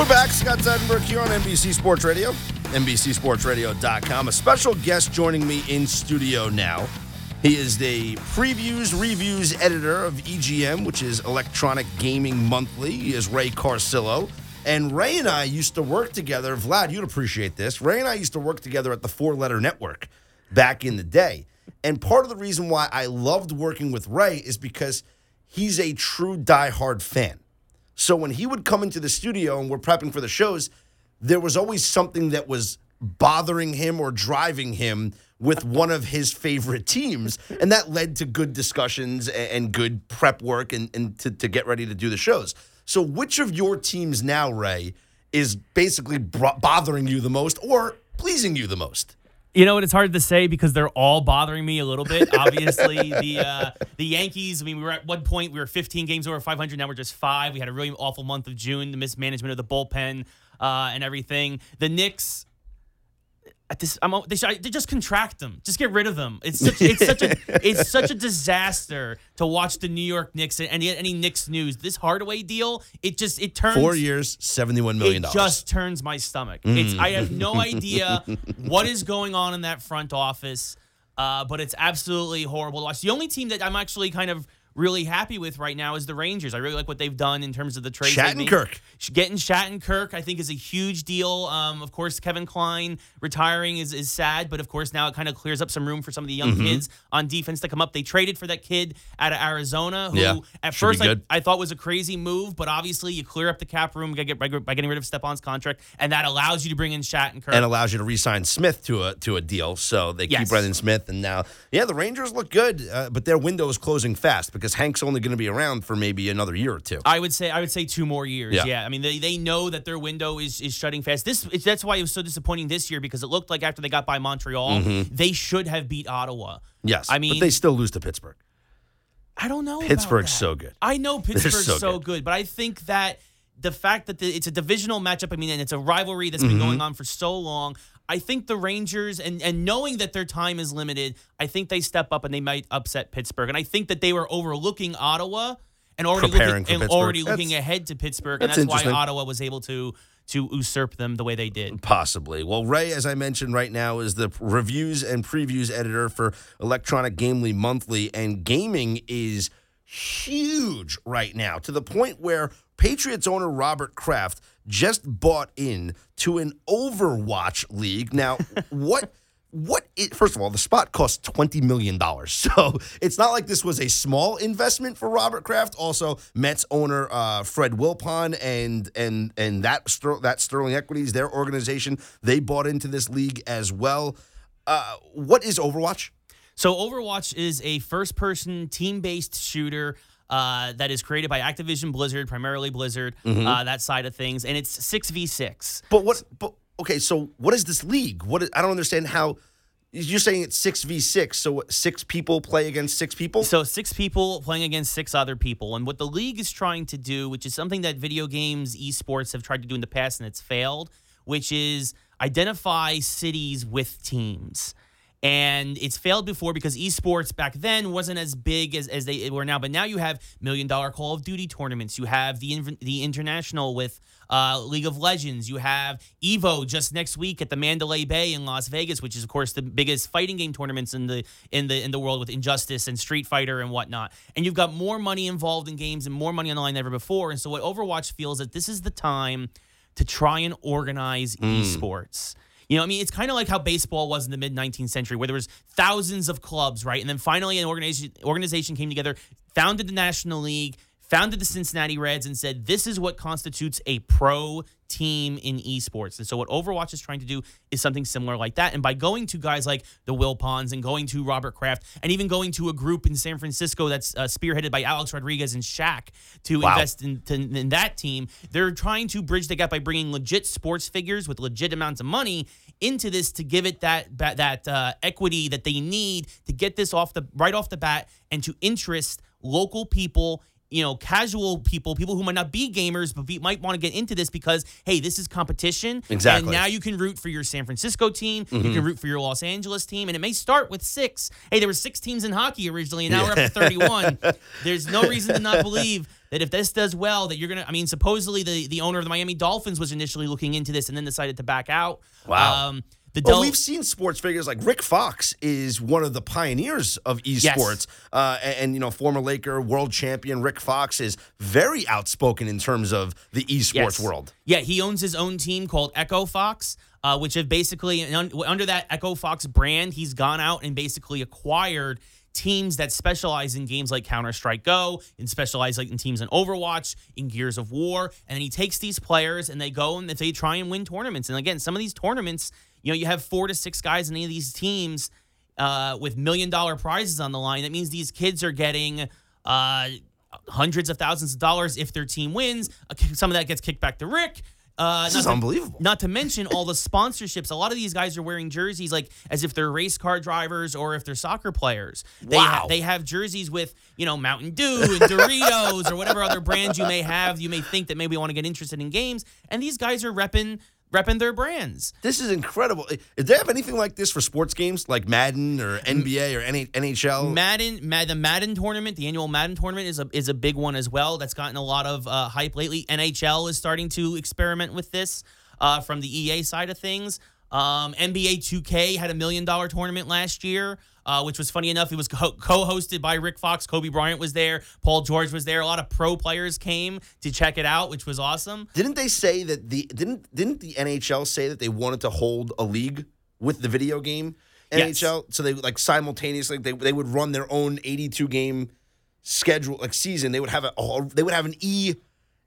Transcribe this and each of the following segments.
We're back. Scott Seidenberg here on NBC Sports Radio, NBCSportsRadio.com. A special guest joining me in studio now. He is the previews, reviews editor of EGM, which is Electronic Gaming Monthly. He is Ray Carsillo. And Ray and I used to work together. Vlad, you'd appreciate this. Ray and I used to work together at the Four Letter Network back in the day. And part of the reason why I loved working with Ray is because he's a true diehard fan. So when he would come into the studio and we're prepping for the shows, there was always something that was bothering him or driving him with one of his favorite teams. And that led to good discussions and good prep work and, and to, to get ready to do the shows. So, which of your teams now, Ray, is basically bothering you the most or pleasing you the most? You know what? It's hard to say because they're all bothering me a little bit. Obviously, the uh, the Yankees. I mean, we were at one point we were 15 games over 500. Now we're just five. We had a really awful month of June. The mismanagement of the bullpen uh, and everything. The Knicks this, I'm, they, should, they just contract them. Just get rid of them. It's such, it's such a it's such a disaster to watch the New York Knicks and any, any Knicks news. This Hardaway deal, it just it turns four years, seventy one million dollars. It just turns my stomach. Mm. It's I have no idea what is going on in that front office, uh, but it's absolutely horrible to watch. The only team that I'm actually kind of really happy with right now is the Rangers. I really like what they've done in terms of the trade. Shattenkirk. Getting Shattenkirk, I think, is a huge deal. Um, of course, Kevin Klein retiring is, is sad, but of course, now it kind of clears up some room for some of the young mm-hmm. kids on defense to come up. They traded for that kid out of Arizona, who yeah, at first I, I, thought was a crazy move, but obviously you clear up the cap room by, getting rid of Stepan's contract, and that allows you to bring in Shattenkirk. And allows you to re sign Smith to a, to a deal. So they yes. keep Brendan Smith, and now, yeah, the Rangers look good, uh, but their window is closing fast because Hank's only going to be around for maybe another year or two. I would say I would say two more years. Yeah, yeah. I mean they, they know that their window is is shutting fast. This that's why it was so disappointing this year because it looked like after they got by Montreal, mm-hmm. they should have beat Ottawa. Yes, I mean, but they still lose to Pittsburgh. I don't know. Pittsburgh's so good. I know Pittsburgh's so, so good. good, but I think that the fact that the, it's a divisional matchup, I mean, and it's a rivalry that's been mm-hmm. going on for so long. I think the Rangers and and knowing that their time is limited, I think they step up and they might upset Pittsburgh. And I think that they were overlooking Ottawa and already Preparing looking, and already looking ahead to Pittsburgh, and that's, that's why Ottawa was able to to usurp them the way they did. Possibly. Well, Ray, as I mentioned right now, is the reviews and previews editor for Electronic Gamely Monthly, and gaming is huge right now to the point where Patriots owner Robert Kraft just bought in to an Overwatch league. Now, what? What? It, first of all, the spot costs twenty million dollars, so it's not like this was a small investment for Robert Kraft. Also, Mets owner uh, Fred Wilpon and and and that that Sterling Equities, their organization, they bought into this league as well. Uh, what is Overwatch? So Overwatch is a first-person team-based shooter uh, that is created by Activision Blizzard, primarily Blizzard, mm-hmm. uh, that side of things, and it's six v six. But what? But okay, so what is this league? What is, I don't understand how. You're saying it's six v six, so six people play against six people. So six people playing against six other people, and what the league is trying to do, which is something that video games, esports have tried to do in the past, and it's failed, which is identify cities with teams and it's failed before because esports back then wasn't as big as, as they were now. But now you have million dollar Call of Duty tournaments. You have the the international with uh, League of Legends. You have Evo just next week at the Mandalay Bay in Las Vegas, which is of course the biggest fighting game tournaments in the in the in the world with Injustice and Street Fighter and whatnot. And you've got more money involved in games and more money on the line than ever before. And so what Overwatch feels that this is the time to try and organize mm. esports. You know, I mean, it's kind of like how baseball was in the mid 19th century, where there was thousands of clubs, right? And then finally, an organization organization came together, founded the National League, founded the Cincinnati Reds, and said this is what constitutes a pro team in esports. And so what Overwatch is trying to do is something similar like that. And by going to guys like the Wilpons and going to Robert Kraft and even going to a group in San Francisco that's uh, spearheaded by Alex Rodriguez and Shaq to wow. invest in, to, in that team, they're trying to bridge the gap by bringing legit sports figures with legit amounts of money into this to give it that that uh, equity that they need to get this off the right off the bat and to interest local people you know, casual people, people who might not be gamers, but be, might want to get into this because, hey, this is competition. Exactly. And now you can root for your San Francisco team. You can root for your Los Angeles team. And it may start with six. Hey, there were six teams in hockey originally, and now we're up to 31. There's no reason to not believe that if this does well, that you're going to, I mean, supposedly the, the owner of the Miami Dolphins was initially looking into this and then decided to back out. Wow. Um, the Well, Del- we've seen sports figures like Rick Fox is one of the pioneers of esports, uh, and, and, you know former Laker world champion Rick Fox is very outspoken in terms of the esports Yes. world. Yeah, he owns his own team called Echo Fox, uh, which have basically un- under that Echo Fox brand, he's gone out and basically acquired teams that specialize in games like Counter Strike Go, and specialize like in teams in Overwatch, in Gears of War, and then he takes these players and they go and they try and win tournaments. And again, some of these tournaments, you know, you have four to six guys in any of these teams uh, with million dollar prizes on the line. That means these kids are getting. Uh, Hundreds of thousands of dollars if their team wins. Some of that gets kicked back to Rick. Uh, This not is to- unbelievable. not to mention all the sponsorships. A lot of these guys are wearing jerseys like as if they're race car drivers or if they're soccer players. They Wow. they have jerseys with, you know, Mountain Dew and Doritos or whatever other brands you may have. You may think that maybe want to get interested in games. And these guys are repping repping their brands. This is incredible. Did they have anything like this for sports games like Madden or NBA or any NHL? Madden, Mad, the Madden tournament, the annual Madden tournament is a is a big one as well. That's gotten a lot of uh, hype lately. NHL is starting to experiment with this uh, from the EA side of things. Um, NBA 2K had a million dollar tournament last year, uh, which was funny enough. It was co- co-hosted by Rick Fox. Kobe Bryant was there. Paul George was there. A lot of pro players came to check it out, which was awesome. Didn't they say that the didn't didn't the NHL say that they wanted to hold a league with the video game Yes. NHL? So they like simultaneously they they would run their own 82 game schedule like season. They would have a a- they would have an e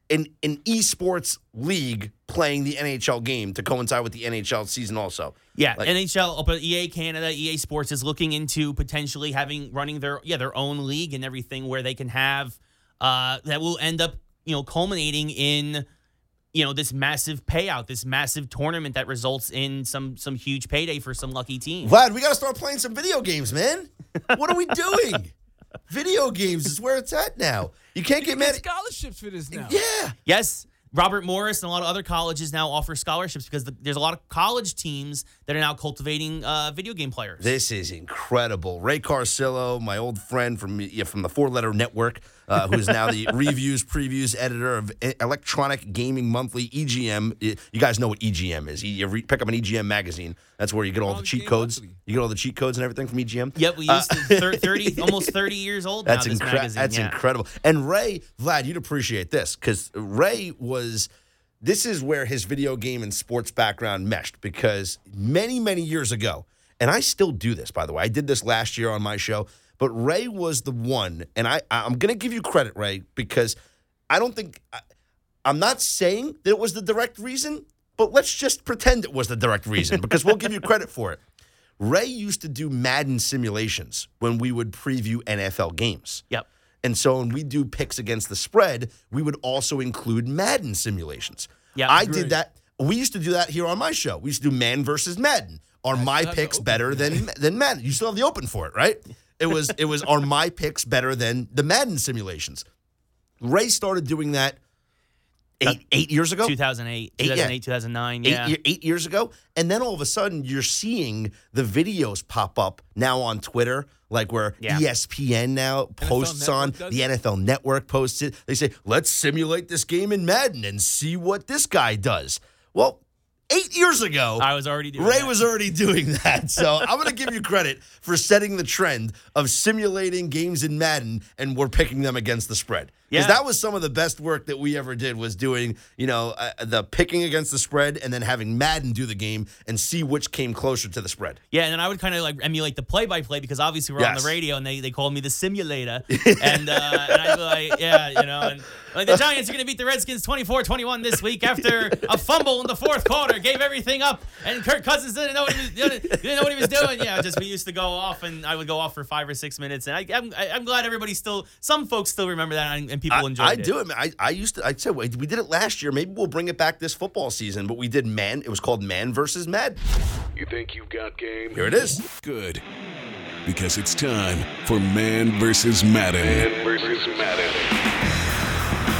an an esports league playing the NHL game to coincide with the NHL season also. Yeah, Like- NHL, oh, but EA Canada, EA Sports is looking into potentially having running their yeah their own league and everything where they can have uh, that will end up you know culminating in you know this massive payout, this massive tournament that results in some some huge payday for some lucky team. Vlad, we got to start playing some video games, man. What are we doing? video games is where it's at now. You can't get Get mad. scholarships for this now. Yeah. Yes, Robert Morris and a lot of other colleges now offer scholarships because the, there's a lot of college teams that are now cultivating uh, video game players. This is incredible. Ray Carsillo, my old friend from yeah, from the Four Letter Network, uh, who is now the reviews previews editor of Electronic Gaming Monthly (EGM). You guys know what EGM is. You- You re- pick up an EGM magazine. That's where you get all the cheat codes. Monthly. You get all the cheat codes and everything from EGM. Yep, we used uh, to thirty, almost thirty years old That's now. This incre- magazine, That's yeah. incredible. And Ray, Vlad, you'd appreciate this because Ray was. This is where his video game and sports background meshed because many, many years ago, and I still do this, by the way. I did this last year on my show, but Ray was the one, and I, I'm going to give you credit, Ray, because I don't think I, I'm not saying that it was the direct reason, but let's just pretend it was the direct reason because we'll give you credit for it. Ray used to do Madden simulations when we would preview NFL games. Yep. And so when we do picks against the spread, we would also include Madden simulations. Yeah, I great. did that. We used to do that here on my show. We used to do Man versus Madden. Are my picks better than than Madden? You still have the open for it, right? It was it was are my picks better than the Madden simulations? Ray started doing that eight eight years ago. 2008, Eight, yeah. 2008, 2009. Eight, Yeah. year- eight years ago. And then all of a sudden, you're seeing the videos pop up now on Twitter, like where Yeah. ESPN now posts on, does the it. NFL Network posts it. They say, let's simulate this game in Madden and see what this guy does. Well, eight years ago, I was already doing Ray that. was already doing that. So I'm going to give you credit for setting the trend of simulating games in Madden and we're picking them against the spread. Because Yeah. that was some of the best work that we ever did was doing, you know, uh, the picking against the spread and then having Madden do the game and see which came closer to the spread. Yeah, and then I would kind of like emulate the play-by-play because obviously we're on the radio and they, they called me the simulator, and uh, and I'd be like, yeah, you know, and like the Giants are going to beat the Redskins 24-21 this week after a fumble in the fourth quarter, gave everything up, and Kirk Cousins didn't know what he was didn't, didn't know what he was doing. Yeah, just we used to go off and I would go off for five or six minutes, and I, I'm I- I'm glad everybody still some folks still remember that and, and people I, enjoyed I it. do it. man. I, I used to. I said we we did it last year. Maybe we'll bring it back this football season. But we did man. It was called Man versus Madden. You think you've got game? Here it is. Good. Because it's time for Man versus Madden. Man versus Madden.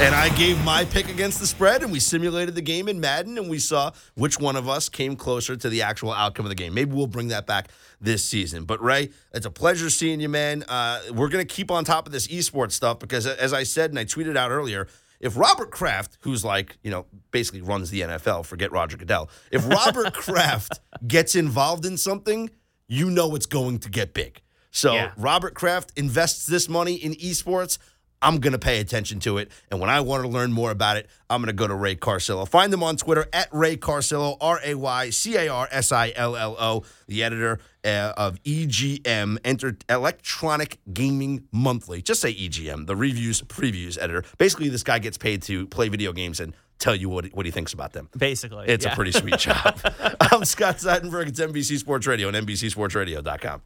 And I gave my pick against the spread, and we simulated the game in Madden, and we saw which one of us came closer to the actual outcome of the game. Maybe we'll bring that back this season. But Ray, it's a pleasure seeing you, man. Uh, we're gonna keep on top of this esports stuff because, as I said and I tweeted out earlier, if Robert Kraft, who's like, you know, basically runs the NFL, forget Roger Goodell, if Robert Kraft gets involved in something, you know it's going to get big. So Yeah. Robert Kraft invests this money in esports. I'm going to pay attention to it. And when I want to learn more about it, I'm going to go to Ray Carsillo. Find him on Twitter at Ray Carsillo, R A Y C A R S I L L O, the editor uh, of EGM, Enter- Electronic Gaming Monthly. Just say EGM, the reviews, previews editor. Basically, this guy gets paid to play video games and tell you what, what he thinks about them. Basically. It's yeah. a pretty sweet job. I'm Scott Seidenberg. It's NBC Sports Radio and NBCSportsRadio.com.